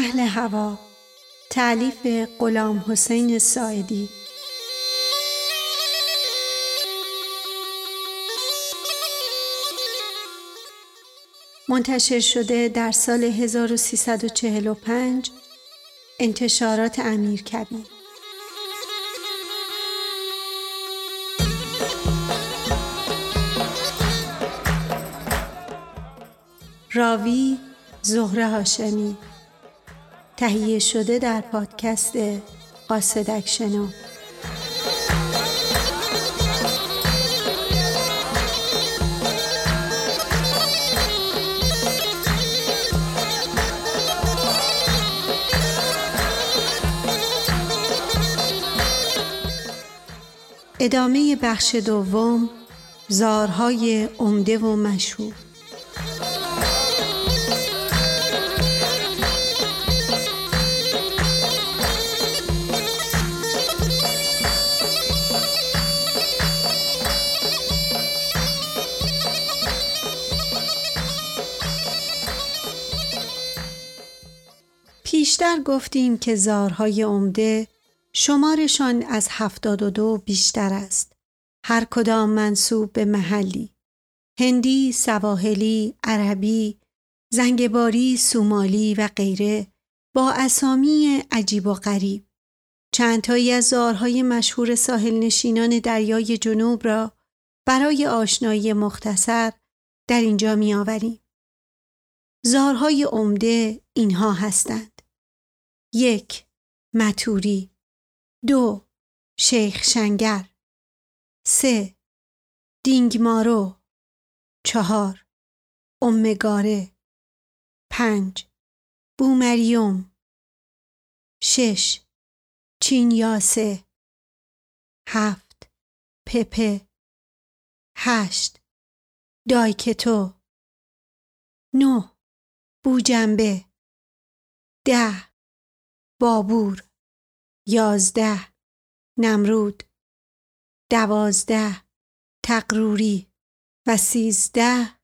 اهل هوا تعلیف غلام حسین ساعدی. منتشر شده در سال 1345 انتشارات امیر کبیر. راوی زهره هاشمی. تهیه شده در پادکست قاصدک شنو ادامه بخش دوم زارهای عمده و مشهور. پیشتر گفتیم که زارهای عمده شمارشان از هفتاد و دو بیشتر است. هر کدام منصوب به محلی. هندی، سواحلی، عربی، زنگباری، سومالی و غیره با اسامی عجیب و غریب. چندتایی از زارهای مشهور ساحل نشینان دریای جنوب را برای آشنایی مختصر در اینجا می آوریم. زارهای عمده اینها هستند. یک متوری. دو شیخ شنگر. سه دینگمارو. چهار امگاره. پنج بومریوم. شش چینیاسه. هفت پپه. هشت دایکتو. نه بوجنبه. ده بابور یازده نمرود دوازده تقروری و سیزده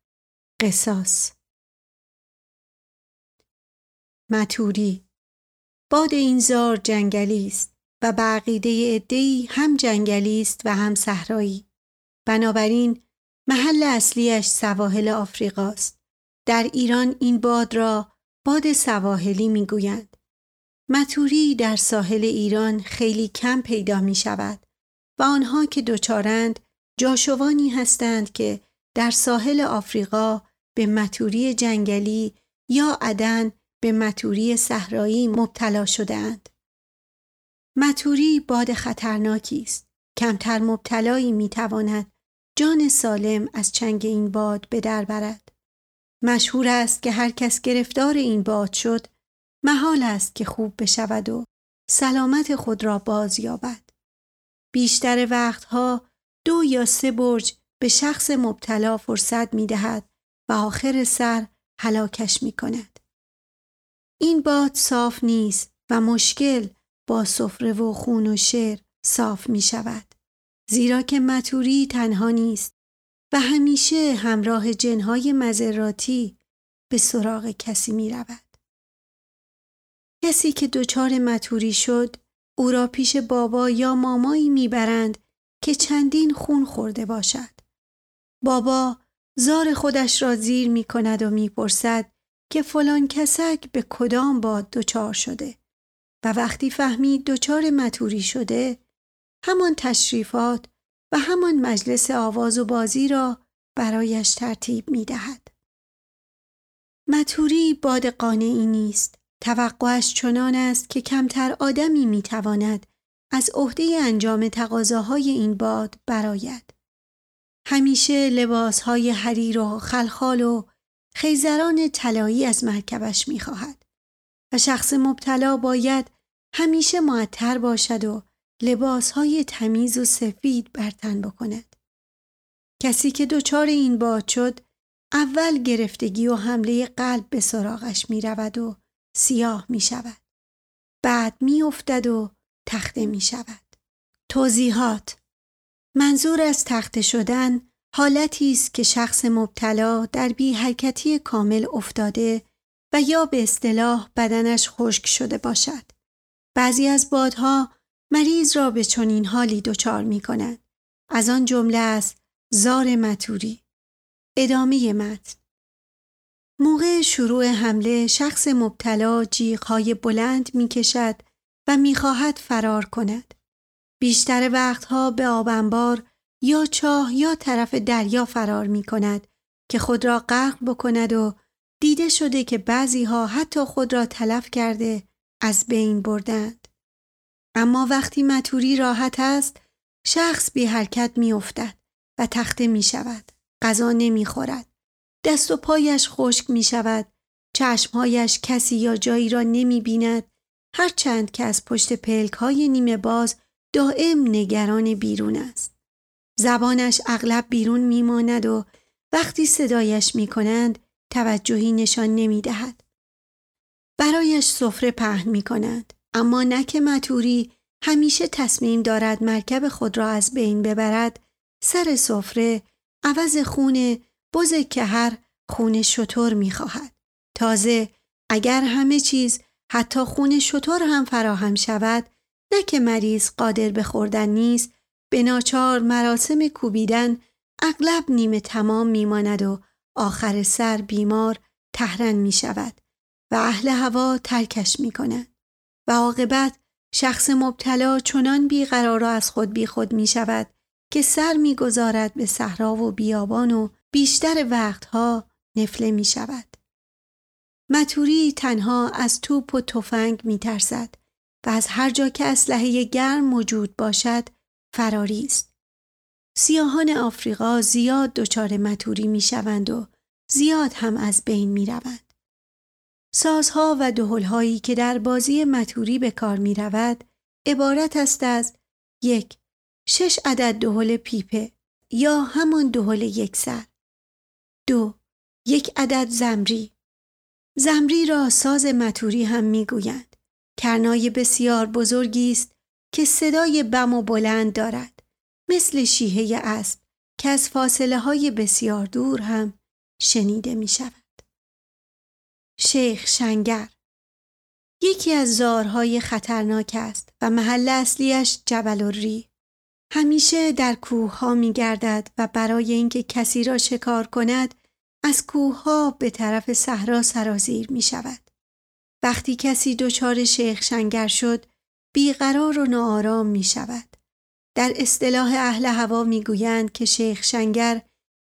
قصاص. متوری باد این زار جنگلی است و بقیده عدهای هم جنگلی است و هم صحرایی. بنابراین محل اصلیش سواحل آفریقاست. در ایران این باد را باد سواحلی می‌گویند. متوری در ساحل ایران خیلی کم پیدا می شود و آنها که دچارند جاشوانی هستند که در ساحل آفریقا به متوری جنگلی یا عدن به متوری صحرایی مبتلا شدهاند. متوری باد خطرناکی است. کمتر مبتلایی می تواند جان سالم از چنگ این باد به در برد. مشهور است که هر کس گرفتار این باد شد محال است که خوب بشود و سلامت خود را باز یابد. بیشتر وقتها دو یا سه برج به شخص مبتلا فرصت می دهد و آخر سر هلاکش می کند. این باد صاف نیست و مشکل با سفره و خون و شعر صاف می شود. زیرا که متوری تنها نیست و همیشه همراه جنهای مذراتی به سراغ کسی می رود. کسی که دچار متوری شد او را پیش بابا یا مامایی می‌برند که چندین خون خورده باشد. بابا زار خودش را زیر می کند و می‌پرسد که فلان کسک به کدام باد دچار شده و وقتی فهمید دچار متوری شده همان تشریفات و همان مجلس آواز و بازی را برایش ترتیب می دهد. متوری باد قانعی نیست توقعش چنان است که کمتر آدمی می‌تواند از عهده انجام تقاضاهای این باد براید. همیشه لباسهای حریر و خلخال و خیزران طلایی از مرکبش می‌خواهد و شخص مبتلا باید همیشه معطر باشد و لباسهای تمیز و سفید برتن بکند. کسی که دچار این باد شد اول گرفتگی و حمله قلب به سراغش می رود و سیاه می شود. بعد می افتد و تخته می شود. توضیحات منظور از تخته شدن حالتی است که شخص مبتلا در بی حرکتی کامل افتاده و یا به اصطلاح بدنش خشک شده باشد. بعضی از بادها مریض را به چنین حالی دچار می کند. از آن جمله است زار متوری. ادامه متن موقع شروع حمله شخص مبتلا جیغهای بلند می کشد و می خواهد فرار کند. بیشتر وقتها به آبنبار یا چاه یا طرف دریا فرار می کند که خود را غرق بکند و دیده شده که بعضی ها حتی خود را تلف کرده از بین بردند. اما وقتی متوری راحت است شخص بی حرکت می افتد و تخته می شود. غذا نمی خورد. دست و پایش خشک می شود. چشمهایش کسی یا جایی را نمی بیند. هرچند که از پشت پلک های نیمه باز دائم نگران بیرون است. زبانش اغلب بیرون می ماند و وقتی صدایش می کنند توجهی نشان نمی دهد. برایش سفره پهن می کند. اما نه که متوری همیشه تصمیم دارد مرکب خود را از بین ببرد سر سفره عوض خون بز که هر خون شطور می خواهد. تازه اگر همه چیز حتی خون شطور هم فراهم شود نه که مریض قادر به خوردن نیست به ناچار مراسم کوبیدن اغلب نیمه تمام میماند و آخر سر بیمار تهرن می شود و اهل هوا ترکش می کند و عاقبت شخص مبتلا چنان بیقرار و از خود بیخود می شود که سر می گذارد به صحرا و بیابان و بیشتر وقتها نفله می شود. متوری تنها از توپ و تفنگ می ترسد و از هر جا که اسلحه گرم موجود باشد فراری است. سیاهان آفریقا زیاد دچار متوری می شوند و زیاد هم از بین می روند. سازها و دهلهایی که در بازی متوری به کار می رود عبارت است از یک شش عدد دهل پیپه یا همان دهل یک سر دو یک عدد زمری زمری را ساز متوری هم می‌گویند کرنای بسیار بزرگی است که صدای بم و بلند دارد مثل شیهه اسب که از فاصله های بسیار دور هم شنیده می شود. شیخ شنگر یکی از زارهای خطرناک است و محل اصلیش جبل ری. همیشه در کوه ها می گردد و برای اینکه کسی را شکار کند از کوه ها به طرف صحرا سرازیر می شود. وقتی کسی دچار شیخ شنگر شد بیقرار و ناآرام می شود. در اصطلاح اهل هوا می گویند که شیخ شنگر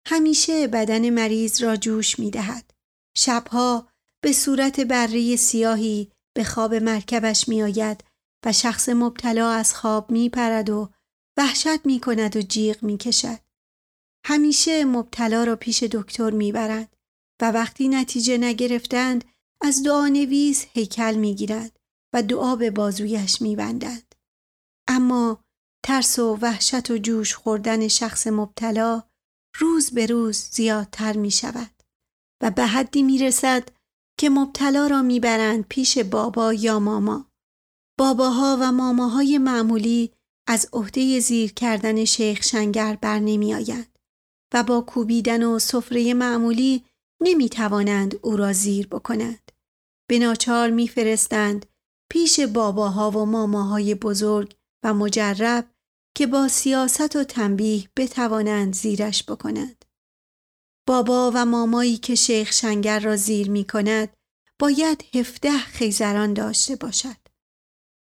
همیشه بدن مریض را جوش می دهد. شبها به صورت بره سیاهی به خواب مرکبش می آید و شخص مبتلا از خواب می پرد و وحشت می کند و جیغ می کشد. همیشه مبتلا را پیش دکتر می برند و وقتی نتیجه نگرفتند از دعا نویس هیکل می گیرند و دعا به بازویش می بندند. اما ترس و وحشت و جوش خوردن شخص مبتلا روز به روز زیادتر می شود و به حدی می رسد که مبتلا را می برند پیش بابا یا ماما. باباها و ماماهای معمولی از عهده زیر کردن شیخ شنگر بر نمی آیند و با کوبیدن و سفره معمولی نمی توانند او را زیر بکنند. به ناچار می فرستند پیش باباها و ماماهای بزرگ و مجرب که با سیاست و تنبیه بتوانند زیرش بکنند. بابا و مامایی که شیخ شنگر را زیر می کند باید هفته خیزران داشته باشد.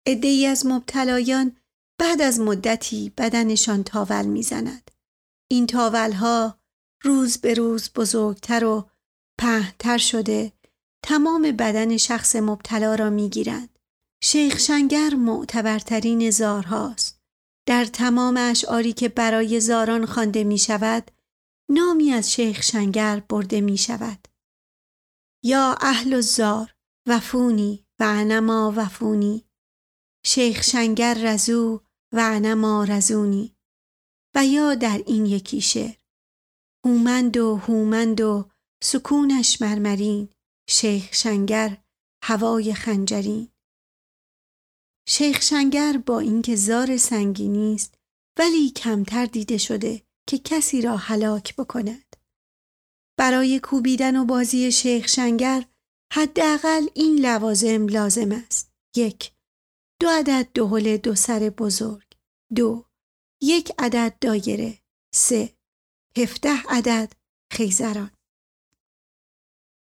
ای از مبتلایان بعد از مدتی بدنشان تاول می‌زند. این ها روز به روز بزرگتر و پهتر شده تمام بدن شخص مبتلا را می‌گیرند. شیخ شنگر معتبرترین زارهاست. در تمام اشعاری که برای زاران خوانده می شود نامی از شیخ شنگر برده می شود. یا اهل الزار وفونی و انما وفونی شیخ شنگر رزو و انما رزونی و یا در این یکی شعر. هومند و هومند و سکونش مرمرین. شیخ شنگر هوای خنجرین. شیخ شنگر با اینکه زار سنگینی است ولی کمتر دیده شده که کسی را هلاک بکند. برای کوبیدن و بازی شیخ شنگر حداقل این لوازم لازم است. یک دو عدد دهل دو سر بزرگ. دو یک عدد دایره. سه هفته عدد خیزران.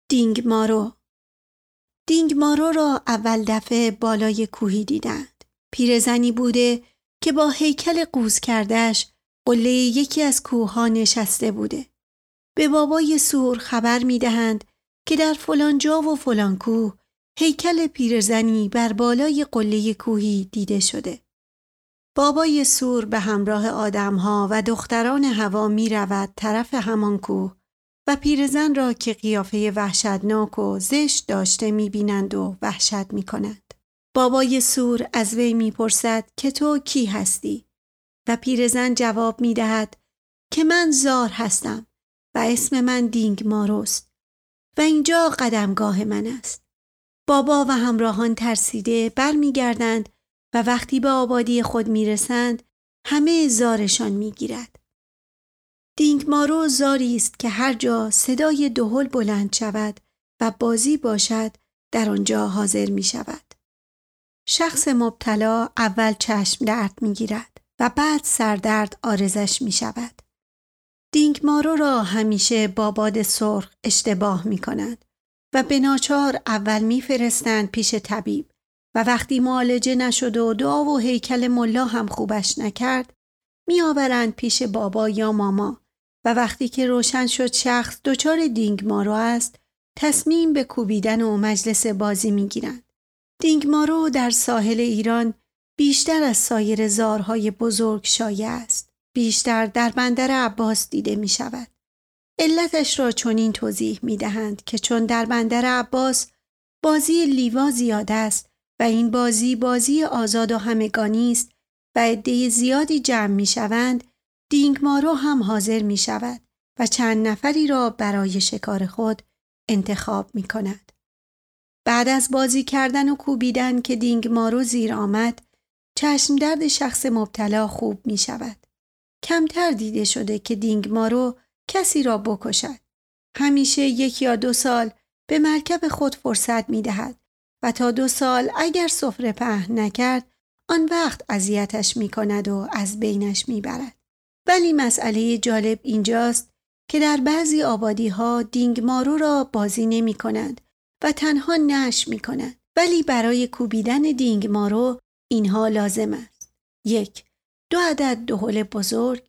دینگ مارو دینگ مارو را اول دفعه بالای کوهی دیدند. پیرزنی بوده که با هیکل قوز کردش قله یکی از کوه نشسته بوده. به بابای سور خبر می دهند که در فلان جا و فلان کوه هیکل پیرزنی بر بالای قله کوهی دیده شده. بابای سور به همراه آدمها و دختران هوا می رود طرف همان کوه و پیرزن را که قیافه وحشتناک و زشت داشته می بینند و وحشت می کنند. بابای سور از وی می پرسد که تو کی هستی؟ و پیرزن جواب می دهد که من زار هستم و اسم من دینگ ماروست و اینجا قدمگاه من است. بابا و همراهان ترسیده برمیگردند و وقتی به آبادی خود می‌رسند همه زارشان می‌گیرد. دینگ مارو زاری است که هر جا صدای دهل بلند شود و بازی باشد در آنجا حاضر می شود. شخص مبتلا اول چشم درد می گیرد و بعد سردرد آرزش می شود. دینگ مارو را همیشه با باد سرخ اشتباه می کنند و به ناچار اول میفرستند پیش طبیب و وقتی معالجه نشد و دعا و هیکل ملا هم خوبش نکرد میآورند پیش بابا یا ماما و وقتی که روشن شد شخص دچار دینگ مارو است تصمیم به کوبیدن و مجلس بازی می‌گیرند. دینگ مارو در ساحل ایران بیشتر از سایر زارهای بزرگ شایع است. بیشتر در بندر عباس دیده می شود. علتش را چنین توضیح می دهند که چون در بندر عباس بازی لیوا زیاد است و این بازی بازی آزاد و همگانی است و عده زیادی جمع می شوند دینگ مارو هم حاضر می شود و چند نفری را برای شکار خود انتخاب می کند. بعد از بازی کردن و کوبیدن که دینگ مارو زیر آمد چشم درد شخص مبتلا خوب می شود. کمتر دیده شده که دینگ مارو کسی را بکشد. همیشه یک یا دو سال به مرکب خود فرصت می دهد و تا دو سال اگر سفره پهن نکرد آن وقت اذیتش می کند و از بینش می برد. ولی مسئله جالب اینجاست که در بعضی آبادی ها دینگ مارو را بازی نمی کنند و تنها نش می کنند. ولی برای کوبیدن دینگ مارو اینها لازم است. یک دو عدد دهل بزرگ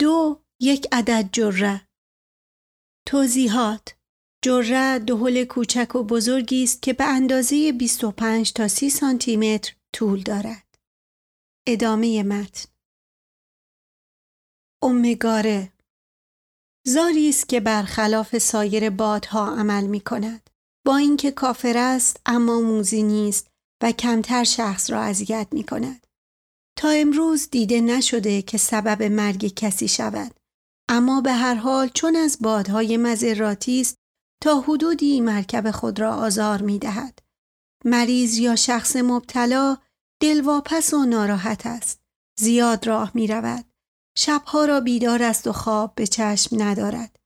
دو یک عدد جره توضیحات جره دهل کوچک و بزرگی است که به اندازه 25 تا 30 سانتی متر طول دارد. ادامه متن اومگاره زاری است که برخلاف سایر بادها عمل می کند. با اینکه کافر است اما موزی نیست و کمتر شخص را اذیت می کند. تا امروز دیده نشده که سبب مرگ کسی شود. اما به هر حال چون از بادهای مذراتی است تا حدودی مرکب خود را آزار می دهد. مریض یا شخص مبتلا دلواپس و ناراحت است. زیاد راه می رود. شبها را بیدار است و خواب به چشم ندارد.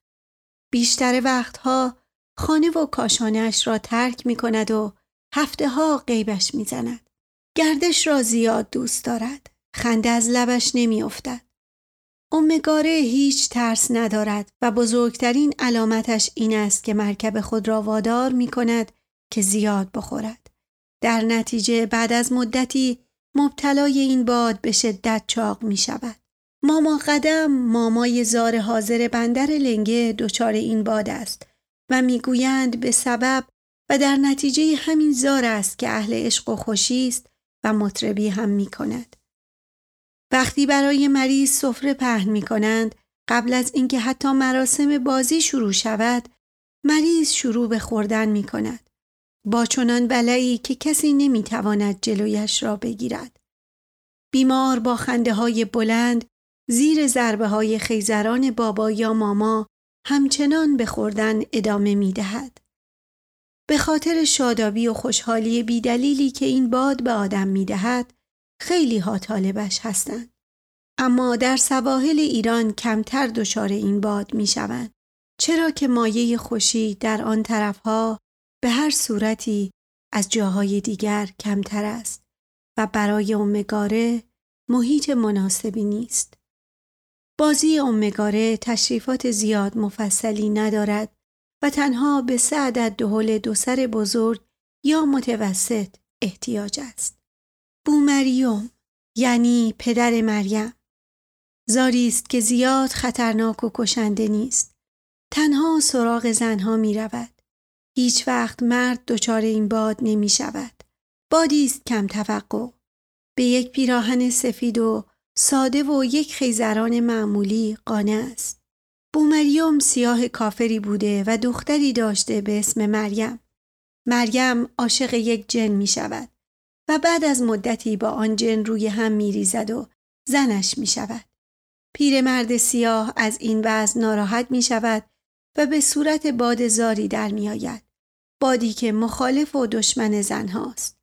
بیشتر وقتها خانه و کاشانش را ترک می کند و هفته ها قیبش می زند. گردش را زیاد دوست دارد. خنده از لبش نمی افتد. امگاره هیچ ترس ندارد و بزرگترین علامتش این است که مرکب خود را وادار می کند که زیاد بخورد. در نتیجه بعد از مدتی مبتلای این باد به شدت چاق می شود. ماما قدم مامای زار حاضر بندر لنگه دچار این باد است و می‌گویند به سبب و در نتیجه همین زار است که اهل عشق و خوشی است و مطربی هم می کند. وقتی برای مریض سفره پهن می کنند قبل از اینکه حتی مراسم بازی شروع شود مریض شروع به خوردن می کند. با چنان بلایی که کسی نمی تواند جلویش را بگیرد. بیمار با خنده های بلند زیر ضربه های خیزران بابا یا ماما همچنان به خوردن ادامه می دهد. به خاطر شادابی و خوشحالی بیدلیلی که این باد به آدم می دهد، خیلی ها طالبش هستند. اما در سواحل ایران کمتر دچار این باد می شوند. چرا که مایه خوشی در آن طرفها به هر صورتی از جاهای دیگر کمتر است و برای امگاره محیط مناسبی نیست. بازی امگاره تشریفات زیاد مفصلی ندارد و تنها به سه عدد دهل دو سر بزرگ یا متوسط احتیاج است. بومریوم یعنی پدر مریم زاری است که زیاد خطرناک و کشنده نیست. تنها سراغ زنها می رود. هیچ وقت مرد دچار این باد نمی شود. بادی است کم توقع. به یک پیراهن سفید و ساده و یک خیزران معمولی قانع است. بومریوم سیاه کافری بوده و دختری داشته به اسم مریم. مریم عاشق یک جن می شود و بعد از مدتی با آن جن روی هم می ریزد و زنش می شود. پیرمرد سیاه از این وضع ناراحت می شود و به صورت باد زاری در می آید. بادی که مخالف و دشمن زن هاست.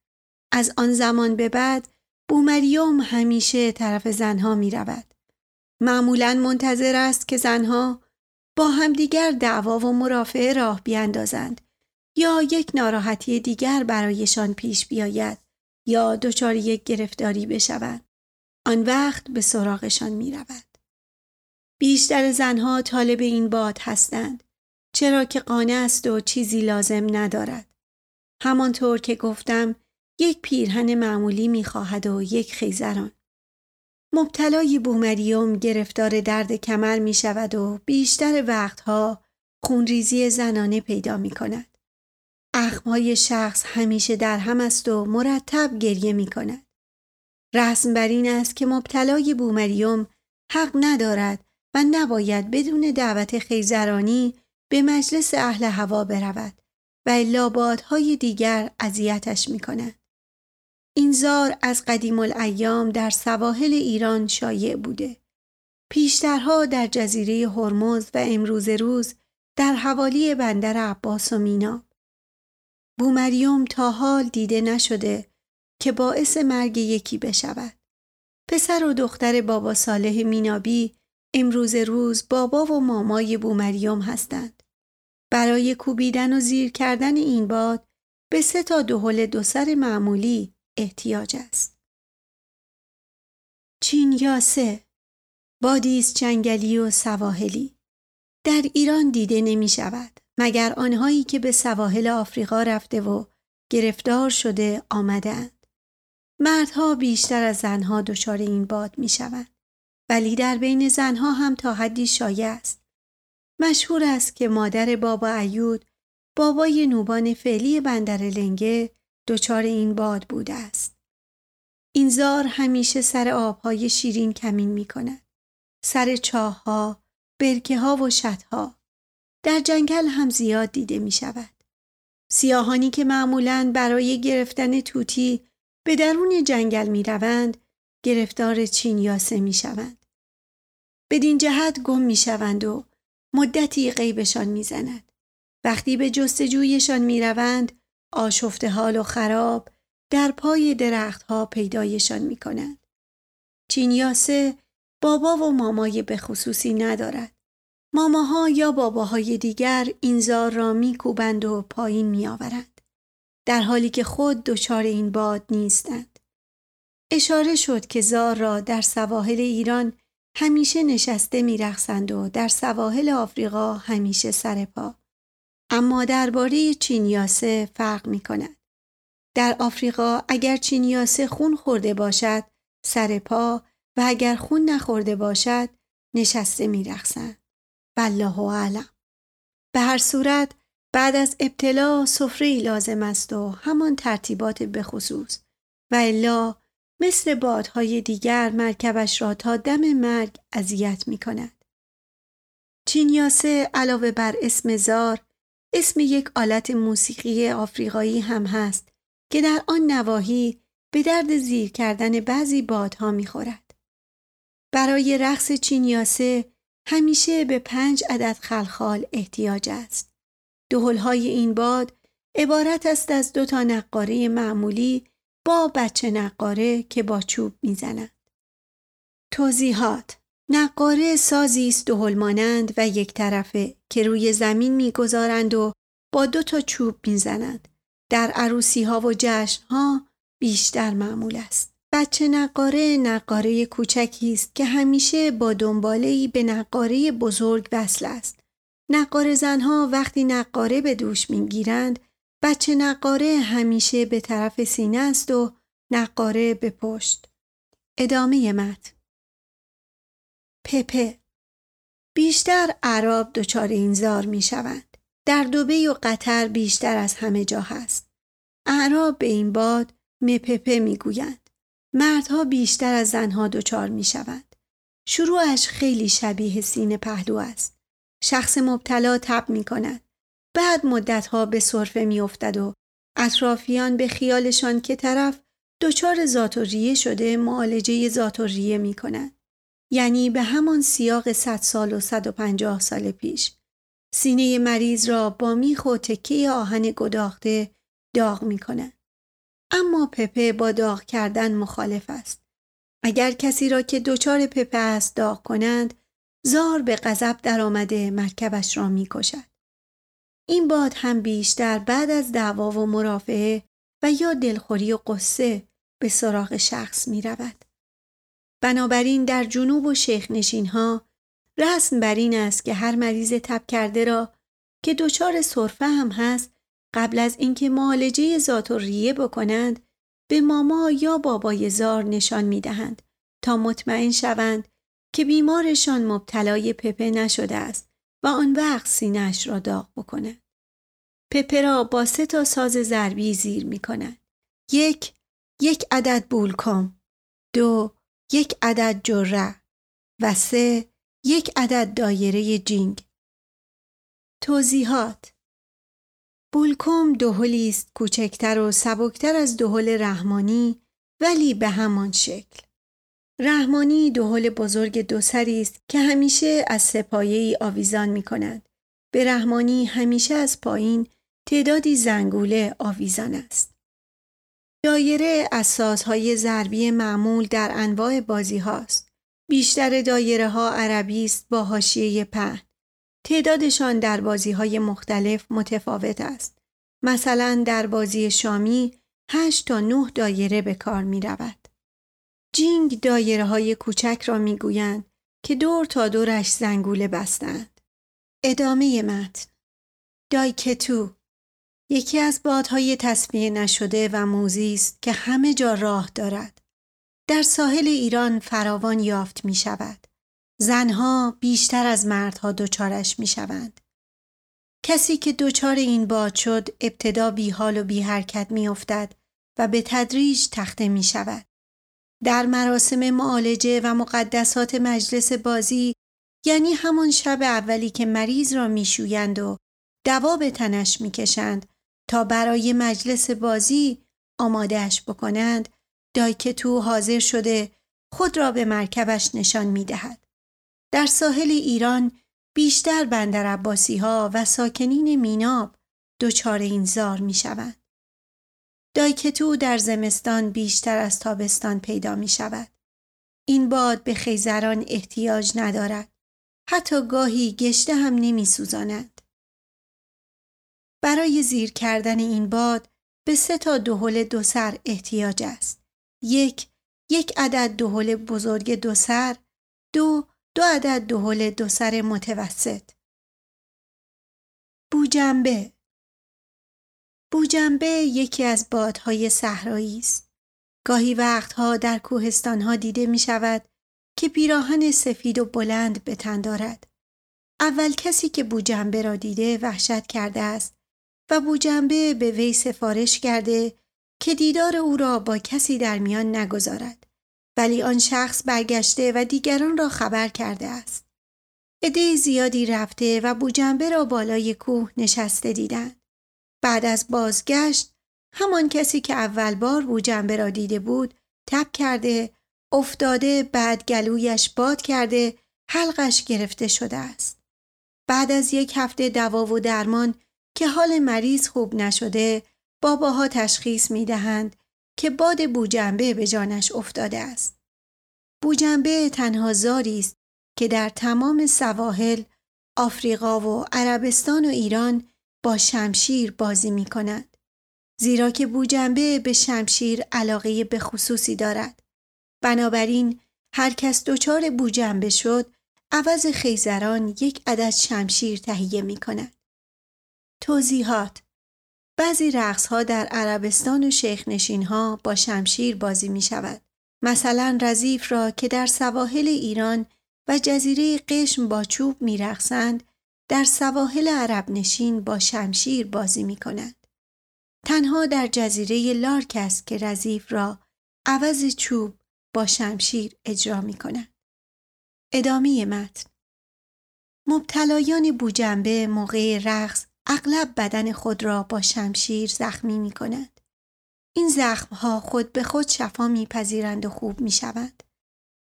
از آن زمان به بعد بومریوم همیشه طرف زنها می رود. معمولا منتظر است که زنها با همدیگر دعوا و مرافعه راه بیاندازند یا یک ناراحتی دیگر برایشان پیش بیاید یا دچار یک گرفتاری بشوند. آن وقت به سراغشان می رود. بیشتر زنها طالب این باد هستند چرا که قانع است و چیزی لازم ندارد. همانطور که گفتم یک پیرهن معمولی می‌خواهد و یک خیزران. مبتلای بومریوم گرفتار درد کمر می شود و بیشتر وقتها خونریزی زنانه پیدا می کند. اخمهای شخص همیشه در هم است و مرتب گریه می کند. رسم بر این است که مبتلای بومریوم حق ندارد و نباید بدون دعوت خیزرانی به مجلس اهل هوا برود و لابادهای دیگر اذیتش می کند. این زار از قدیم الایام در سواحل ایران شایع بوده. پیشترها در جزیره هرمز و امروز روز در حوالی بندر عباس و مینا. بومریوم تا حال دیده نشده که باعث مرگ یکی بشود. پسر و دختر بابا صالح مینابی امروز روز بابا و مامای بومریوم هستند. برای کوبیدن و زیر کردن این باد به سه تا دهل دو سر معمولی احتیاج است. چین یاسه بادیست جنگلی و سواحلی در ایران دیده نمی شود مگر آنهایی که به سواحل آفریقا رفته و گرفتار شده آمدند. مردها بیشتر از زنها دچار این باد می شوند. ولی در بین زنها هم تا حدی شایع است. مشهور است که مادر بابا ایود بابای نوبان فعلی بندر لنگه دچار این باد بوده است. این زار همیشه سر آبهای شیرین کمین می کند. سر چاه ها، برکه ها و شتها. در جنگل هم زیاد دیده می شود. سیاهانی که معمولا برای گرفتن توتی به درون جنگل می روند، گرفتار چین یاسه می شوند. بدین جهت گم می شوند و مدتی غیبشان می زند. وقتی به جستجویشان می روند آشفته حال و خراب در پای درختها پیدایشان می کنند. چینیاسه بابا و مامای به خصوصی ندارد. ماماها یا باباهای دیگر این زار را می کوبند و پایین می آورند. در حالی که خود دچار این باد نیستند. اشاره شد که زار را در سواحل ایران همیشه نشسته می رخصند و در سواحل آفریقا همیشه سر پا. اما درباره چینیاسه فرق می کند. در آفریقا اگر چینیاسه خون خورده باشد سر پا و اگر خون نخورده باشد نشسته می رخصند. والله اعلم. به هر صورت بعد از ابتلا سفره لازم است و همان ترتیبات بخصوص و الا مثل بادهای دیگر مرکبش را تا دم مرگ اذیت می کند. چینیاسه علاوه بر اسم زار اسم یک آلت موسیقی آفریقایی هم هست که در آن نواحی به درد زیر کردن بعضی بادها می‌خورد. برای رقص چینیاسه همیشه به پنج عدد خلخال احتیاج است. دهلهای این باد عبارت است از دو تا نقاره معمولی با بچه نقاره که با چوب می‌زنند. توضیحات نقاره سازی است دهل مانند و یک طرفه که روی زمین می‌گذارند و با دو تا چوب می‌زنند. در عروسی ها و جشن ها بیشتر معمول است. بچه نقاره نقاره کوچکی است که همیشه با دنباله‌ای به نقاره بزرگ وصل است. نقاره زنها وقتی نقاره به دوش می‌گیرند بچه نقاره همیشه به طرف سینه است و نقاره به پشت. ادامه مت پپه بیشتر عرب دچار این زار می شوند. در دوبه و قطر بیشتر از همه جا هست. اعراب به این باد مپپه می گویند. مردها بیشتر از زنها دچار می شوند. شروعش خیلی شبیه سین پهلو است. شخص مبتلا تب می کند. بعد مدتها به صرفه می افتد و اطرافیان به خیالشان که طرف دچار ذات شده معالجه ذات می کند. یعنی به همان سیاق 100 سال و 150 سال پیش. سینه مریض را با میخ و تکه آهن گداخته داغ می کند. اما پپه با داغ کردن مخالف است. اگر کسی را که دچار پپه است داغ کنند، زار به غضب درآمده مرکبش را می کشد. این باد هم بیشتر بعد از دعوا و مرافعه و یا دلخوری و قصه به سراغ شخص می رود. بنابراین در جنوب و شیخ نشین ها رسم بر این است که هر مریض تب کرده را که دچار سرفه هم هست قبل از اینکه معالجه ذات و ریه بکنند به ماما یا بابای زار نشان می دهند تا مطمئن شوند که بیمارشان مبتلای پپه نشده است و آن وقت سینهش را داغ بکنند. پپه را با سه تا ساز ضربی زیر می کنند. یک یک عدد بولکام دو یک عدد جره و سه یک عدد دایره جینگ توضیحات بولکم دهلی است کوچکتر و سبکتر از دهل رحمانی ولی به همان شکل رحمانی دهل بزرگ دو سری است که همیشه از سپایه آویزان می کند. به رحمانی همیشه از پایین تعدادی زنگوله آویزان است. دایره از سازهای ضربی معمول در انواع بازی هاست. بیشتر دایره ها عربی است با حاشیه پهن. تعدادشان در بازی های مختلف متفاوت است. مثلا در بازی شامی 8 تا 9 دایره به کار می رود. جینگ دایره های کوچک را می گویند که دور تا دورش زنگوله بستند. ادامه متن دایکتو یکی از بادهای تصفیه نشده و موزی است که همه جا راه دارد. در ساحل ایران فراوان یافت می شود. زنها بیشتر از مردها دچارش می شوند. کسی که دچار این باد شد ابتدا بی حال و بی حرکت می افتد و به تدریج تخته می شود. در مراسم معالجه و مقدسات مجلس بازی یعنی همان شب اولی که مریض را میشویند و دوا به تنش می‌کشند تا برای مجلس بازی آمادهش بکنند دایکتو حاضر شده خود را به مرکبش نشان می دهد. در ساحل ایران بیشتر بندر عباسی ها و ساکنین میناب دچار این زار می شوند. دایکتو در زمستان بیشتر از تابستان پیدا می شود. این باد به خیزران احتیاج ندارد. حتی گاهی گشته هم نمی سوزاند. برای زیر کردن این باد به سه تا دهل دو سر احتیاج است. یک، یک عدد دهل بزرگ دو سر، دو، دو عدد دهل دو سر متوسط. بوجنبه بوجنبه یکی از بادهای صحرایی است. گاهی وقتها در کوهستانها دیده می شود که پیراهن سفید و بلند به تن دارد. اول کسی که بوجنبه را دیده وحشت کرده است و بوجنبه به وی سفارش کرده که دیدار او را با کسی در میان نگذارد ولی آن شخص برگشته و دیگران را خبر کرده است. عده زیادی رفته و بوجنبه را بالای کوه نشسته دیدند. بعد از بازگشت همان کسی که اول بار بوجنبه را دیده بود تب کرده افتاده بعد گلویش باد کرده حلقش گرفته شده است. بعد از یک هفته دوا و درمان که حال مریض خوب نشده باباها تشخیص می دهند که باد بوجنبه به جانش افتاده است. بوجنبه تنها زاری است که در تمام سواحل آفریقا و عربستان و ایران با شمشیر بازی می کند. زیرا که بوجنبه به شمشیر علاقه به خصوصی دارد. بنابراین هر کس دچار بوجنبه شد عوض خیزران یک عدد شمشیر تهیه می کند. توضیحات بعضی رقص ها در عربستان و شیخ نشین ها با شمشیر بازی می شود. مثلا رزیف را که در سواحل ایران و جزیره قشم با چوب می رقصند در سواحل عرب نشین با شمشیر بازی می کند. تنها در جزیره لارک است که رزیف را عوض چوب با شمشیر اجرا می کند. ادامه متن مبتلایان بوجنبه موقع رقص اغلب بدن خود را با شمشیر زخمی می کند. این زخم ها خود به خود شفا میپذیرند و خوب می شود.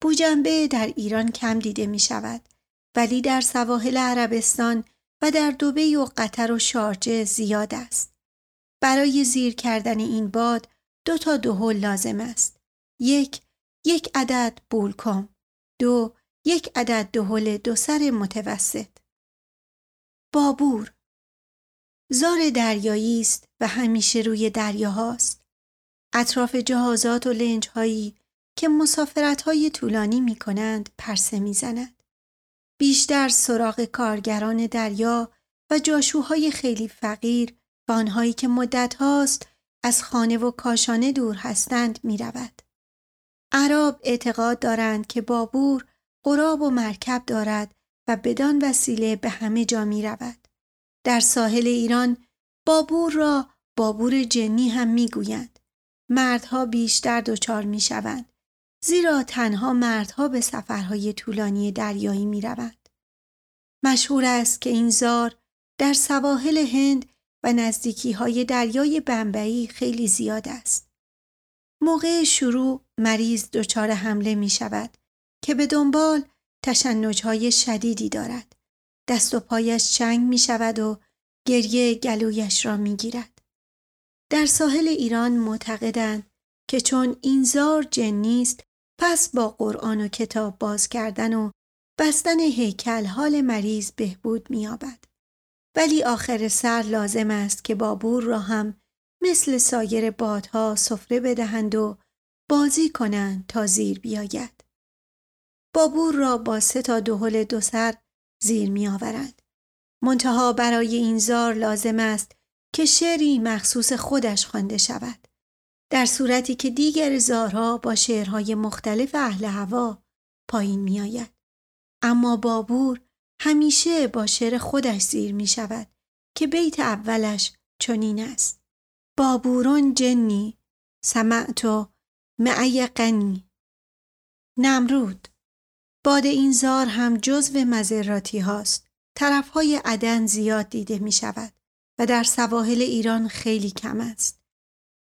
بوجنبه در ایران کم دیده می شود ولی در سواحل عربستان و در دوبه و قطر و شارجه زیاد است. برای زیر کردن این باد دو تا دهل لازم است. یک، یک عدد بولکم. دو، یک عدد دهل دو سر متوسط. بابور زار دریایی است و همیشه روی دریاهاست. اطراف جهازات و لنج هایی که مسافرت های طولانی می کنند پرسه می زند. بیشتر سراغ کارگران دریا و جاشوهای خیلی فقیر و آنهایی که مدت هاست از خانه و کاشانه دور هستند می رود. عرب اعتقاد دارند که بابور قراب و مرکب دارد و بدان وسیله به همه جا می رود. در ساحل ایران بابور را بابور جنی هم می گویند. مردها بیشتر دچار می شوند. زیرا تنها مردها به سفرهای طولانی دریایی می روند. مشهور است که این زار در سواحل هند و نزدیکی های دریای بمبئی خیلی زیاد است. موقع شروع مریض دچار حمله می شود که به دنبال های شدیدی دارد. دست و پایش چنگ می شود و گریه گلویش را می گیرد. در ساحل ایران معتقدند که چون این زار جن نیست پس با قرآن و کتاب باز کردن و بستن هیکل حال مریض بهبود می‌یابد. ولی آخر سر لازم است که بابور را هم مثل سایر بادها سفره بدهند و بازی کنند تا زیر بیاید. بابور را با سه تا دهل دو سر زیر می آورند. منتها برای این زار لازم است که شعری مخصوص خودش خوانده شود. در صورتی که دیگر زارها با شعرهای مختلف اهل هوا پایین می آید. اما بابور همیشه با شعر خودش زیر می شود که بیت اولش چنین است. بابورون جنی سمعتو معی قنی نمرود باد این زار هم جزو مذراتی هاست. طرفهای عدن زیاد دیده می شود و در سواحل ایران خیلی کم است.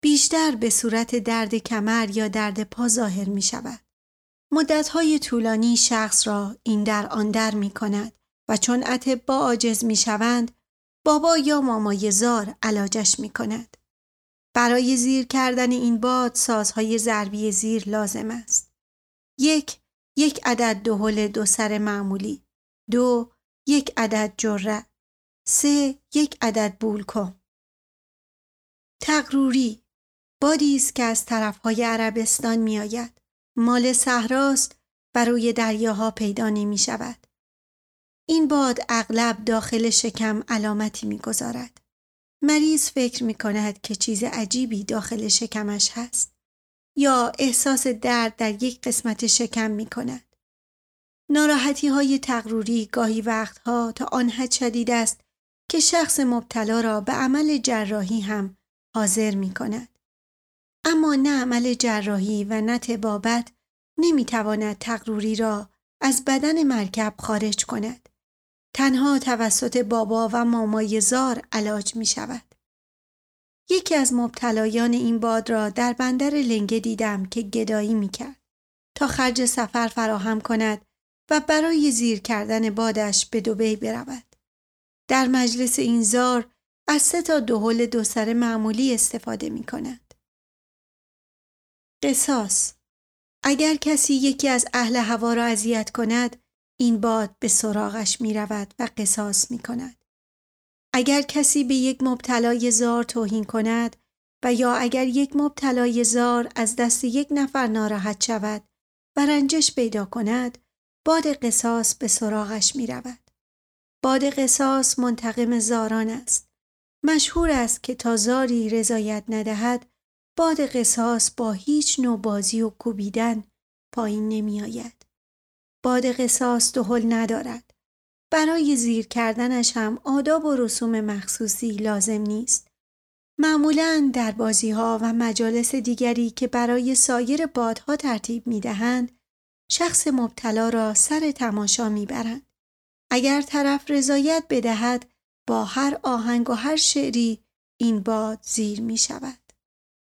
بیشتر به صورت درد کمر یا درد پا ظاهر می شود. مدتهای طولانی شخص را این در آن در می کند و چون با عاجز می شوند بابا یا مامای زار علاجش می کند. برای زیر کردن این باد سازهای ضربی زیر لازم است. یک یک عدد دهل دو سر معمولی دو یک عدد جره سه یک عدد بولکم تقروری بادی است که از طرفهای عربستان می آید. مال صحراست و روی دریاها پیدا نمی شود. این باد اغلب داخل شکم علامتی می گذارد. مریض فکر می کند که چیز عجیبی داخل شکمش هست. یا احساس درد در یک قسمت شکم می کند. ناراحتی های تقروری گاهی وقتها تا آن حد شدید است که شخص مبتلا را به عمل جراحی هم حاضر می کند. اما نه عمل جراحی و نه تبابت نمی تواند تقروری را از بدن مرکب خارج کند. تنها توسط بابا و مامای زار علاج می شود. یکی از مبتلایان این باد را در بندر لنگه دیدم که گدایی می کرد تا خرج سفر فراهم کند و برای زیر کردن بادش به دوبی برود. در مجلس این زار از سه تا دهل دو سر معمولی استفاده می کند. قصاص اگر کسی یکی از اهل هوا را اذیت کند این باد به سراغش می رود و قصاص می کند. اگر کسی به یک مبتلای زار توهین کند و یا اگر یک مبتلای زار از دست یک نفر ناراحت شود و رنجش پیدا کند باد قصاص به سراغش می رود. باد قصاص منتقم زاران است. مشهور است که تا زاری رضایت ندهد باد قصاص با هیچ نوع بازی و کوبیدن پایین نمی آید. باد قصاص دهل ندارد. برای زیر کردنش هم آداب و رسوم مخصوصی لازم نیست. معمولا در بازی ها و مجالس دیگری که برای سایر بادها ترتیب می دهند، شخص مبتلا را سر تماشا می برند. اگر طرف رضایت بدهد با هر آهنگ و هر شعری این باد زیر می شود.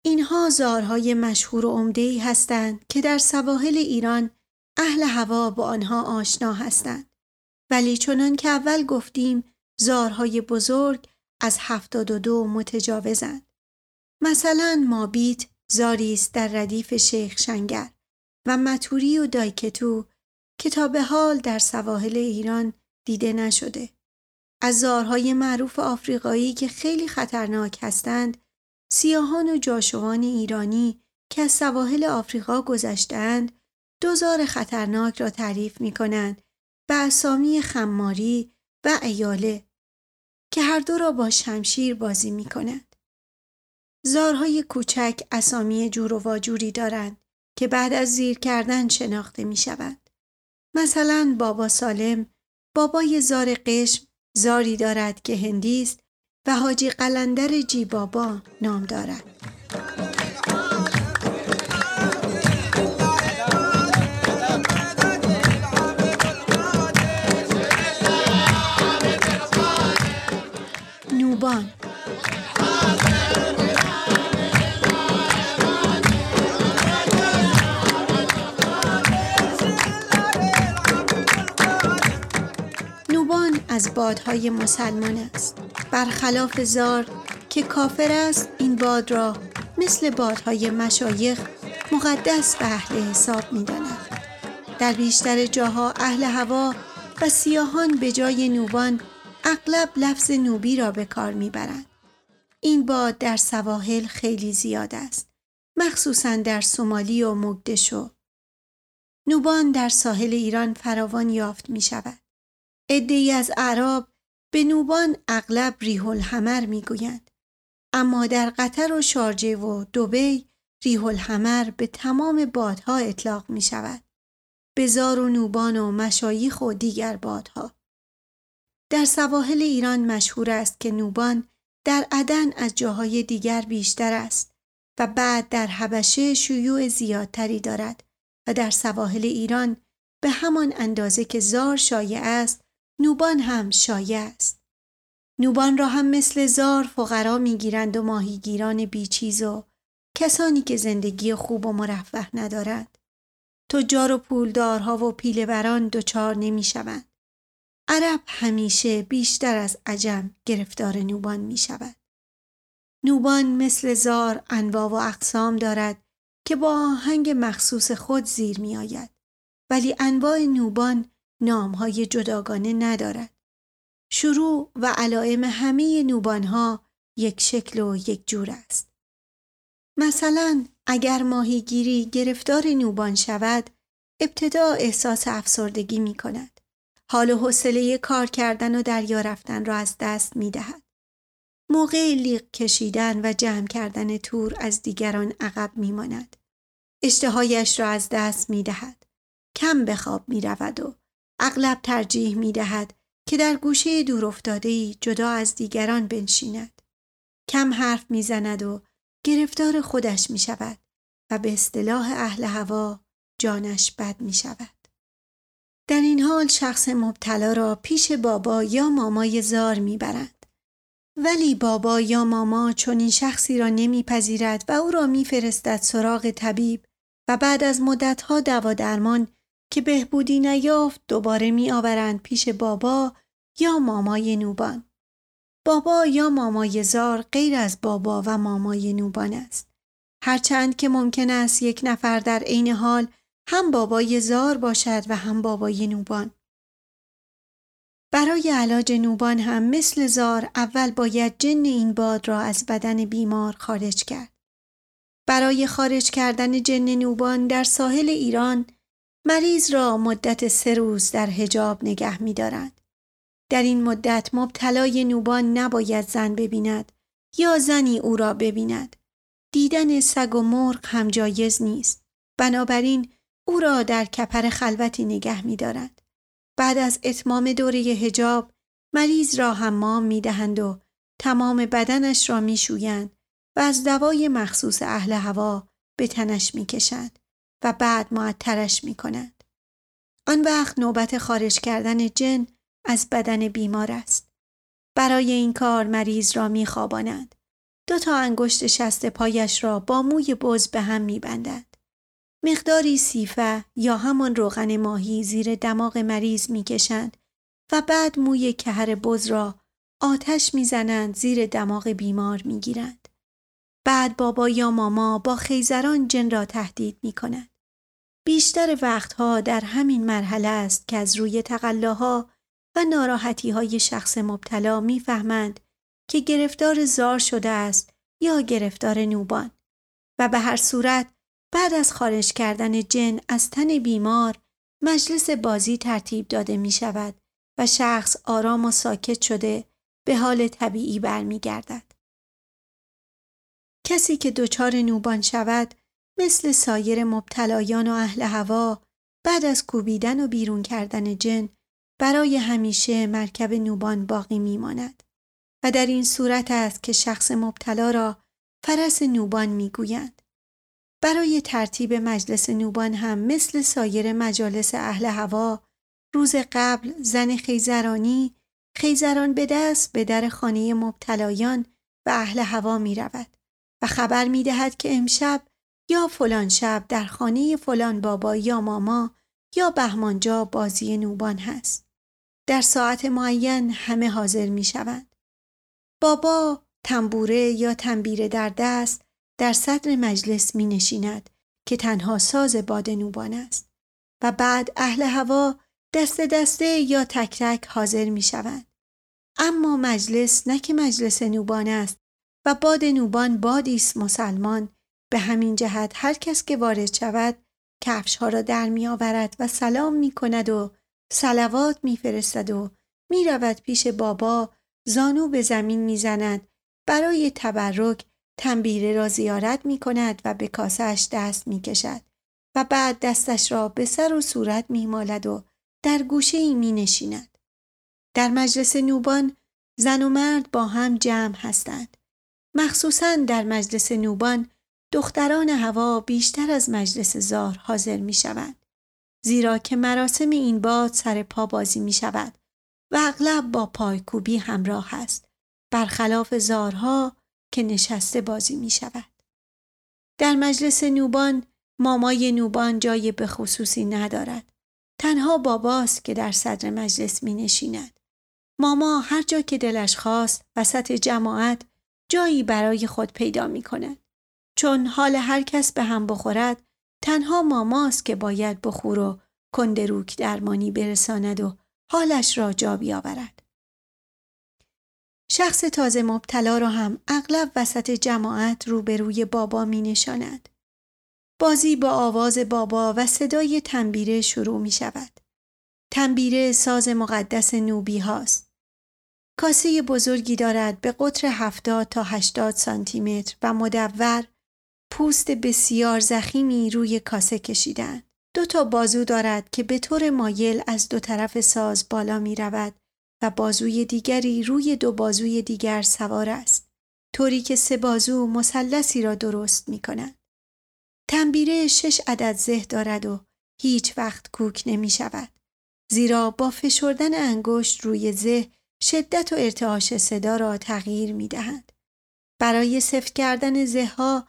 اینها زارهای مشهور و عمده هستند که در سواحل ایران اهل هوا با آنها آشنا هستند. ولی چنان که اول گفتیم زارهای بزرگ از هفتاد و دو متجاوزند. مثلا مابیت زاری است در ردیف شیخ شنگر و متوری و دایکتو که تا به حال در سواحل ایران دیده نشده. از زارهای معروف آفریقایی که خیلی خطرناک هستند، سیاهان و جاشوان ایرانی که از سواحل آفریقا گذشتند، دو زار خطرناک را تعریف می کنند به اسامی خماری و ایاله که هر دو را با شمشیر بازی می کند. زارهای کوچک اسامی جور و واجوری دارند که بعد از زیر کردن شناخته می شود. مثلا بابا سالم بابای زار قشم زاری دارد که هندی است و حاجی قلندر جی بابا نام دارد. نوبان نوبان از بادهای مسلمان است برخلاف زار که کافر است این باد را مثل بادهای مشایخ مقدس به اهل حساب می داند. در بیشتر جاها اهل هوا و سیاهان به جای نوبان اغلب لفظ نوبی را به کار می‌برند. این باد در سواحل خیلی زیاد است. مخصوصا در سومالی و مگدشو. نوبان در ساحل ایران فراوان یافت می شود. ای از اعراب به نوبان اغلب ریح الحمر می گویند. اما در قطر و شارجه و دوبی ریح الحمر به تمام بادها اطلاق می شود. به زار و نوبان و مشایخ و دیگر بادها. در سواحل ایران مشهور است که نوبان در عدن از جاهای دیگر بیشتر است و بعد در حبشه شیوع زیادتری دارد و در سواحل ایران به همان اندازه که زار شایع است نوبان هم شایع است. نوبان را هم مثل زار فقرا می‌گیرند و ماهیگیران بیچیز و کسانی که زندگی خوب و مرفه ندارند. تجار و پولدارها و پیلهوران دچار نمی‌شوند. عرب همیشه بیشتر از عجم گرفتار نوبان می شود. نوبان مثل زار انواع و اقسام دارد که با آهنگ مخصوص خود زیر می آید. ولی انواع نوبان نامهای جداگانه ندارد. شروع و علائم همه نوبانها یک شکل و یک جور است. مثلا اگر ماهیگیری گرفتار نوبان شود ابتدا احساس افسردگی می کند. حال و حوصله کار کردن و دریا رفتن را از دست می دهد. موقع لیق کشیدن و جمع کردن تور از دیگران عقب می ماند. اشتهایش را از دست می دهد. کم به خواب می رود و اغلب ترجیح می دهد که در گوشه دور افتاده جدا از دیگران بنشیند. کم حرف می زند و گرفتار خودش می شود و به اصطلاح اهل هوا جانش بد می شود. در این حال شخص مبتلا را پیش بابا یا مامای زار می‌برند. ولی بابا یا ماما چون این شخصی را نمیپذیرد و او را میفرستد سراغ طبیب و بعد از مدتها دوا درمان که بهبودی نیافت دوباره میآورند پیش بابا یا مامای نوبان. بابا یا مامای زار غیر از بابا و مامای نوبان است. هرچند که ممکن است یک نفر در عین حال هم بابای زار باشد و هم بابای نوبان. برای علاج نوبان هم مثل زار اول باید جن این باد را از بدن بیمار خارج کرد. برای خارج کردن جن نوبان در ساحل ایران مریض را مدت سه روز در هجاب نگه می دارند. در این مدت مبتلای نوبان نباید زن ببیند یا زنی او را ببیند. دیدن سگ و مرغ هم جایز نیست. بنابراین او را در کپر خلوتی نگه می دارند. بعد از اتمام دوره هجاب مریض را حمام می دهند و تمام بدنش را می شویند و از دوای مخصوص اهل هوا به تنش می کشند و بعد معطرش می کنند. آن وقت نوبت خارج کردن جن از بدن بیمار است. برای این کار مریض را می خوابانند. دو تا انگشت شست پایش را با موی بز به هم می بندند. مقداری سیفه یا همان روغن ماهی زیر دماغ مریض می کشند و بعد موی کهر بز را آتش می‌زنند زیر دماغ بیمار می گیرند. بعد بابا یا ماما با خیزران جن را تهدید می کند. بیشتر وقتها در همین مرحله است که از روی تقلاها و ناراحتی های شخص مبتلا می‌فهمند که گرفتار زار شده است یا گرفتار نوبان و به هر صورت بعد از خارج کردن جن از تن بیمار مجلس بازی ترتیب داده می شود و شخص آرام و ساکت شده به حال طبیعی برمیگردد. کسی که دچار نوبان شود مثل سایر مبتلایان و اهل هوا بعد از کوبیدن و بیرون کردن جن برای همیشه مرکب نوبان باقی میماند و در این صورت است که شخص مبتلا را فرس نوبان می‌گویند. برای ترتیب مجلس نوبان هم مثل سایر مجالس اهل هوا روز قبل زن خیزرانی خیزران به دست به در خانه مبتلایان و اهل هوا می رود. و خبر می دهد که امشب یا فلان شب در خانه فلان بابا یا ماما یا بهمانجا بازی نوبان هست. در ساعت معین همه حاضر می شوند. بابا تنبوره یا تنبیره در دست در صدر مجلس می نشیند که تنها ساز باد نوبان است و بعد اهل هوا دست دسته یا تک تک حاضر می شوند. اما مجلس نه که مجلس نوبان است و باد نوبان بادی است مسلمان به همین جهت هر کس که وارد شود کفش ها را در می آورد و سلام می کند و سلوات می فرستد و می رود پیش بابا زانو به زمین می زند برای تبرک تنبیره را زیارت می کند و به کاسش دست می کشد و بعد دستش را به سر و صورت می مالد و در گوشه ای می نشیند. در مجلس نوبان زن و مرد با هم جمع هستند. مخصوصا در مجلس نوبان دختران هوا بیشتر از مجلس زار حاضر می شوند. زیرا که مراسم این باد سر پا بازی می شود و اغلب با پایکوبی همراه است. برخلاف زارها که نشسته بازی می شود. در مجلس نوبان مامای نوبان جای به خصوصی ندارد. تنها باباست که در صدر مجلس می نشیند. ماما هر جا که دلش خواست وسط جماعت جایی برای خود پیدا می کند. چون حال هر کس به هم بخورد تنها ماماست که باید بخور و کندروک درمانی برساند و حالش را جا بیاورد. شخص تازه مبتلا را هم اغلب وسط جماعت روبروی بابا می نشاند. بازی با آواز بابا و صدای تنبیره شروع می شود. تنبیره ساز مقدس نوبی هاست. کاسه بزرگی دارد به قطر 70 تا 80 سانتی متر و مدور پوست بسیار زخیمی روی کاسه کشیدن. دو تا بازو دارد که به طور مایل از دو طرف ساز بالا می رود و بازوی دیگری روی دو بازوی دیگر سوار است. طوری که سه بازو مثلثی را درست می کند. تنبیره شش عدد زه دارد و هیچ وقت کوک نمی شود. زیرا با فشردن انگشت روی زه شدت و ارتعاش صدا را تغییر می دهند. برای سفت کردن زهها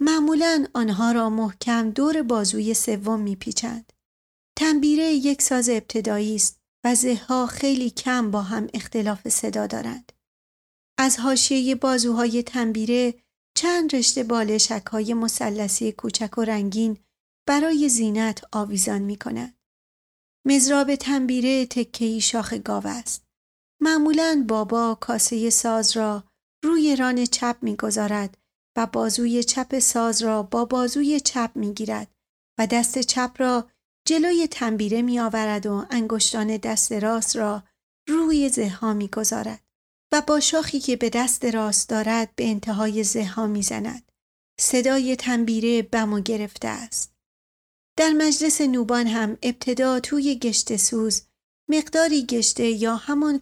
معمولا آنها را محکم دور بازوی سوم می پیچند. تنبیره یک ساز ابتدایی است و زهها خیلی کم با هم اختلاف صدا دارند. از حاشیه بازوهای تنبیره چند رشته بالشک های مسلسی کوچک و رنگین برای زینت آویزان می کند. مزراب تنبیره تکهی شاخ گاو است. معمولا بابا کاسه ساز را روی ران چپ می‌گذارد و بازوی چپ ساز را با بازوی چپ می‌گیرد و دست چپ را جلوی تنبیره می آورد و انگشتان دست راست را روی زها می و با شاخی که به دست راست دارد به انتهای زها می زند. صدای تنبیره بم و گرفته است. در مجلس نوبان هم ابتدا توی گشت سوز مقداری گشته یا همان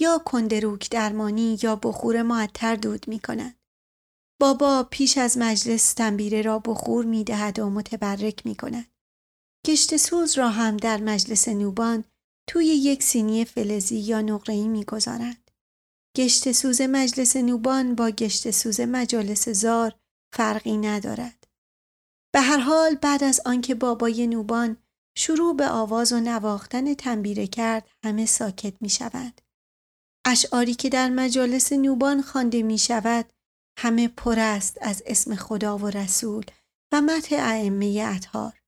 یا کندروک درمانی یا بخور معطر دود می کند. بابا پیش از مجلس تنبیره را بخور می دهد و متبرک می کند. گشت سوز را هم در مجلس نوبان توی یک سینی فلزی یا نقره‌ای می‌گذارند. گشت سوز مجلس نوبان با گشت سوز مجالس زار فرقی ندارد. به هر حال بعد از آنکه بابای نوبان شروع به آواز و نواختن تنبیره کرد همه ساکت می شود. اشعاری که در مجالس نوبان خوانده می شود همه پر است از اسم خدا و رسول و مت ائمه اطهار.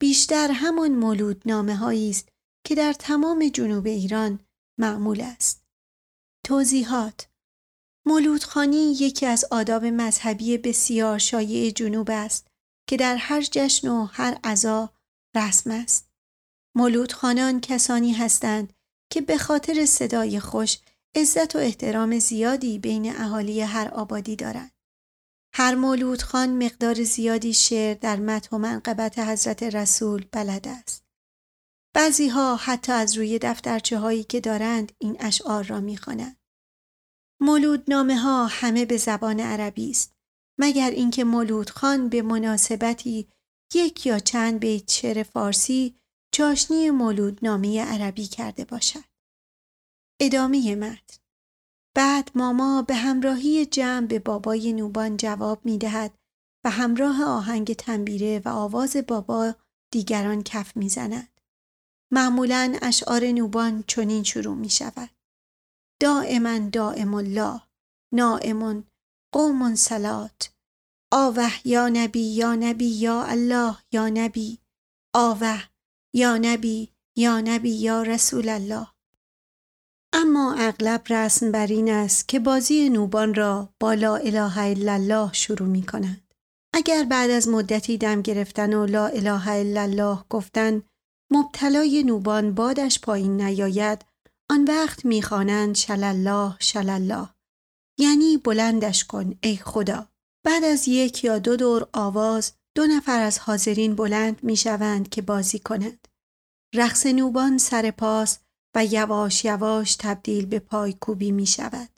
بیشتر همان مولود نامه است که در تمام جنوب ایران معمول است. توضیحات مولودخانی یکی از آداب مذهبی بسیار شایع جنوب است که در هر جشن و هر عزا رسم است. مولودخانان کسانی هستند که به خاطر صدای خوش عزت و احترام زیادی بین اهالی هر آبادی دارند. هر مولود خان مقدار زیادی شعر در مت و منقبت حضرت رسول بلد است. بعضی ها حتی از روی دفترچه هایی که دارند این اشعار را می‌خوانند. مولود نامه ها همه به زبان عربی است مگر اینکه مولود خان به مناسبتی یک یا چند بیت شعر فارسی چاشنی مولود نامه عربی کرده باشد. ادامه متن بعد ماما به همراهی جمع به بابای نوبان جواب می دهد و همراه آهنگ تنبیره و آواز بابا دیگران کف می زند. معمولا اشعار نوبان چنین شروع می شود. دائما دائم الله نائمون قوم سلات آوه یا نبی یا نبی یا الله یا نبی آوه یا نبی یا نبی یا رسول الله اما اغلب رسم بر این است که بازی نوبان را با لا اله الا الله شروع می کنند. اگر بعد از مدتی دم گرفتن و لا اله الا الله گفتن مبتلای نوبان بادش پایین نیاید آن وقت می‌خوانند شلالله شلالله. یعنی بلندش کن ای خدا. بعد از یک یا دو دور آواز دو نفر از حاضرین بلند می‌شوند که بازی کنند. رقص نوبان سر پاس و یواش یواش تبدیل به پایکوبی می شود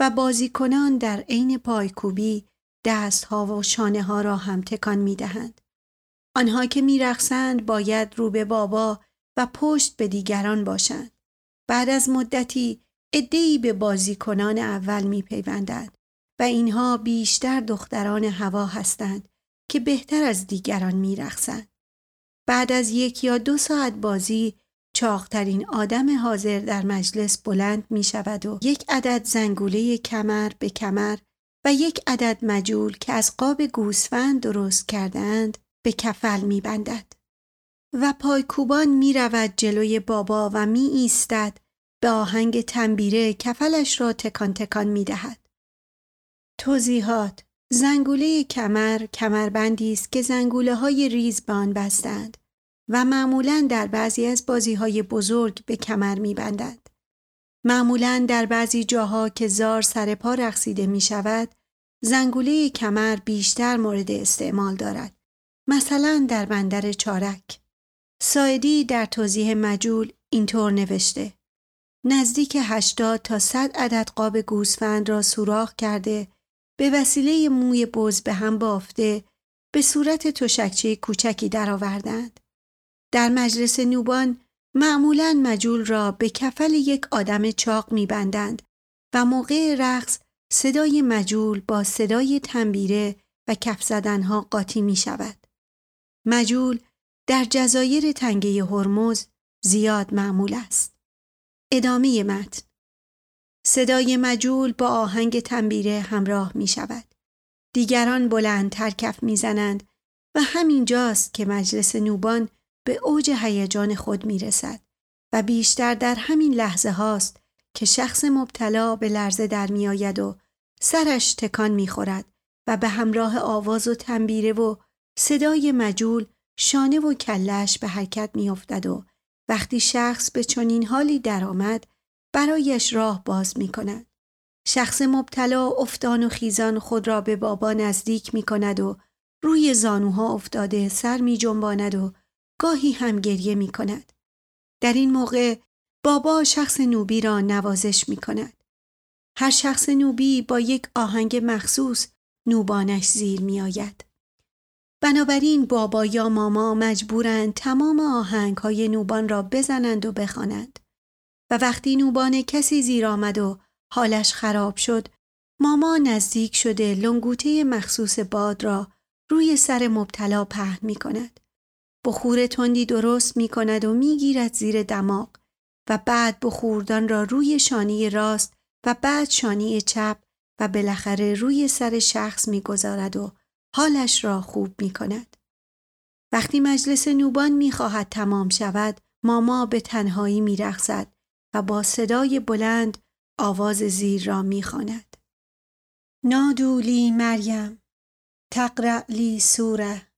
و بازیکنان در عین پایکوبی دستها و شانه ها را هم تکان می دهند. آنها که می رخصند باید رو به بابا و پشت به دیگران باشند. بعد از مدتی ادهی به بازیکنان اول می پیوندند و اینها بیشتر دختران هوا هستند که بهتر از دیگران می رخصند. بعد از یک یا دو ساعت بازی چاقترین آدم حاضر در مجلس بلند می شود و یک عدد زنگوله کمر به کمر و یک عدد مجول که از قاب گوسفند درست کردند به کفل می بندد. و پایکوبان می رود جلوی بابا و می ایستد به آهنگ تنبیره کفلش را تکان تکان می دهد. توضیحات زنگوله کمر کمربندی است که زنگوله های ریز به آن بستند و معمولا در بعضی از بازی های بزرگ به کمر می بندند. معمولا در بعضی جاها که زار سر پا رقصیده می شود، زنگوله کمر بیشتر مورد استعمال دارد. مثلا در بندر چارک. سایدی در توضیح مجول اینطور نوشته. نزدیک 80 تا 100 عدد قاب گوسفند را سوراخ کرده به وسیله موی بز به هم بافته به صورت تشکچه کوچکی درآوردند. در مجلس نوبان معمولا مجول را به کفل یک آدم چاق میبندند و موقع رقص صدای مجول با صدای تنبیره و کف زدنها قاطی می شود. مجول در جزایر تنگه هرمز زیاد معمول است. ادامه متن صدای مجول با آهنگ تنبیره همراه می شود. دیگران بلند ترکف می زنند و همین جاست که مجلس نوبان به اوج هیجان خود می رسد و بیشتر در همین لحظه هاست که شخص مبتلا به لرزه در می آید و سرش تکان می خورد و به همراه آواز و تنبیره و صدای مجول شانه و کلش به حرکت می افتد و وقتی شخص به چنین حالی درآمد برایش راه باز می کند. شخص مبتلا افتان و خیزان خود را به بابا نزدیک می کند و روی زانوها افتاده سر می جنباند و گاهی هم گریه می کند. در این موقع بابا شخص نوبی را نوازش می کند. هر شخص نوبی با یک آهنگ مخصوص نوبانش زیر می آید. بنابراین بابا یا ماما مجبورند تمام آهنگ های نوبان را بزنند و بخوانند و وقتی نوبان کسی زیر آمد و حالش خراب شد ماما نزدیک شده لنگوته مخصوص باد را روی سر مبتلا پهن می کند. بخور تندی درست می کند و می گیرد زیر دماغ و بعد بخوردان را روی شانی راست و بعد شانی چپ و بالاخره روی سر شخص می گذارد و حالش را خوب می کند. وقتی مجلس نوبان می خواهد تمام شود ماما به تنهایی می رخصد و با صدای بلند آواز زیر را می خاند. نادولی مریم تقرأ لی سوره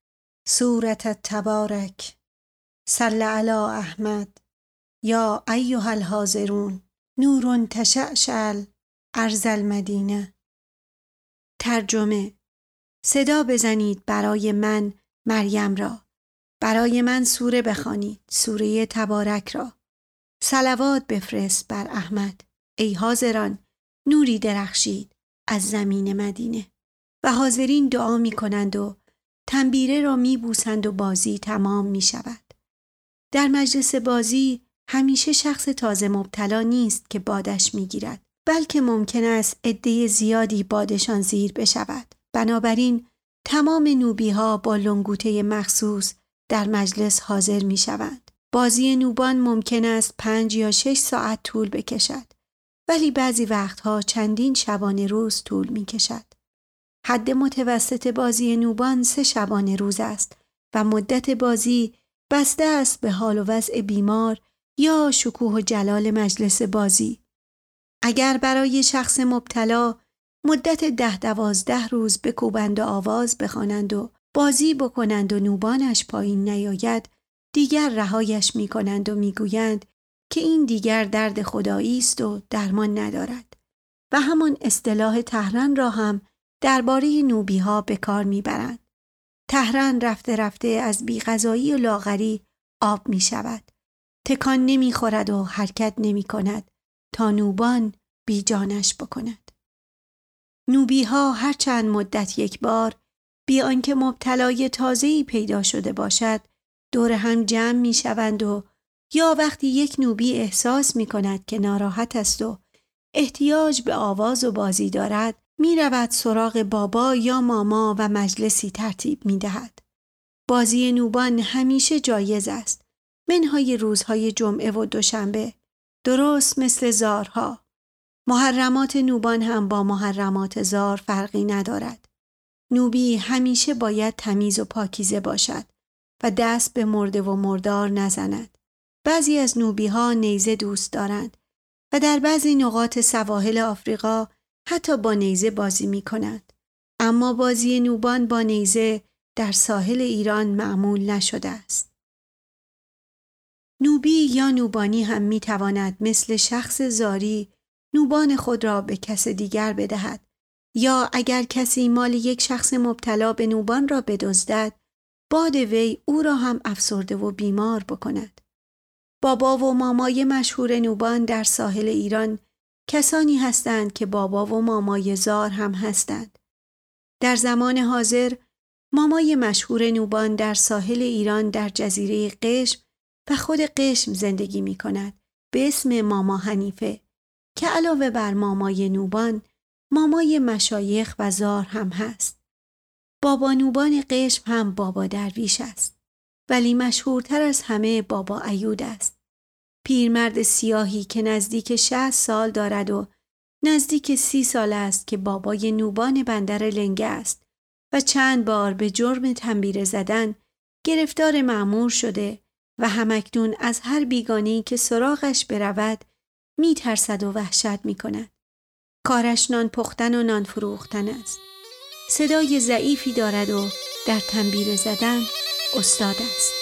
سورت تبارک صل علی احمد. یا ایها الحاضرون نور تشعشل ارز المدینه. ترجمه صدا بزنید برای من مریم را. برای من سوره بخوانید سوره تبارک را. سلوات بفرست بر احمد. ای حاضران نوری درخشید از زمین مدینه. و حاضرین دعا می کنند و تنبیره را می بوسند و بازی تمام می شود. در مجلس بازی همیشه شخص تازه مبتلا نیست که بادش می گیرد بلکه ممکن است عده زیادی بادشان زیر بشود. بنابراین تمام نوبی ها با لنگوته مخصوص در مجلس حاضر می شوند. بازی نوبان ممکن است پنج یا شش ساعت طول بکشد ولی بعضی وقتها چندین شبانه روز طول می کشد. حد متوسط بازی نوبان سه شبانه روز است و مدت بازی بسته است به حال و وضع بیمار یا شکوه و جلال مجلس بازی. اگر برای شخص مبتلا مدت ده دوازده روز بکوبند و آواز بخوانند و بازی بکنند و نوبانش پایین نیاید دیگر رهایش می کنند و می‌گویند که این دیگر درد خدایی است و درمان ندارد و همان اصطلاح تهران را هم درباره نوبی ها به کار می‌برند. تهران رفته رفته از بیغذایی و لاغری آب می شود. تکان نمی خورد و حرکت نمی کند تا نوبان بیجانش بکند. نوبی ها هر چند مدت یک بار بی آنکه مبتلای تازه‌ای پیدا شده باشد دور هم جمع می شوند و یا وقتی یک نوبی احساس می کند که ناراحت است و احتیاج به آواز و بازی دارد می رود سراغ بابا یا ماما و مجلسی ترتیب می دهد. بازی نوبان همیشه جایز است. منهای روزهای جمعه و دوشنبه. درست مثل زارها. محرمات نوبان هم با محرمات زار فرقی ندارد. نوبی همیشه باید تمیز و پاکیزه باشد و دست به مرده و مردار نزند. بعضی از نوبی ها نیزه دوست دارند و در بعضی نقاط سواحل آفریقا حتی با نیزه بازی می کند. اما بازی نوبان با نیزه در ساحل ایران معمول نشده است. نوبی یا نوبانی هم می تواند مثل شخص زاری نوبان خود را به کس دیگر بدهد یا اگر کسی مال یک شخص مبتلا به نوبان را بدزدد باد وی او را هم افسرده و بیمار بکند. بابا و مامای مشهور نوبان در ساحل ایران کسانی هستند که بابا و مامای زار هم هستند. در زمان حاضر مامای مشهور نوبان در ساحل ایران در جزیره قشم و خود قشم زندگی می کند به اسم ماما حنیفه که علاوه بر مامای نوبان مامای مشایخ و زار هم هست. بابا نوبان قشم هم بابا درویش است. ولی مشهورتر از همه بابا ایود است. پیرمرد سیاهی که نزدیک 60 سال دارد و نزدیک سی سال است که بابای نوبان بندر لنگه است و چند بار به جرم تنبیره زدن گرفتار معمور شده و همکدون از هر بیگانی که سراغش برود می ترسد و وحشت می کند. کارش نان پختن و نان فروختن است. صدای ضعیفی دارد و در تنبیره زدن استاد است.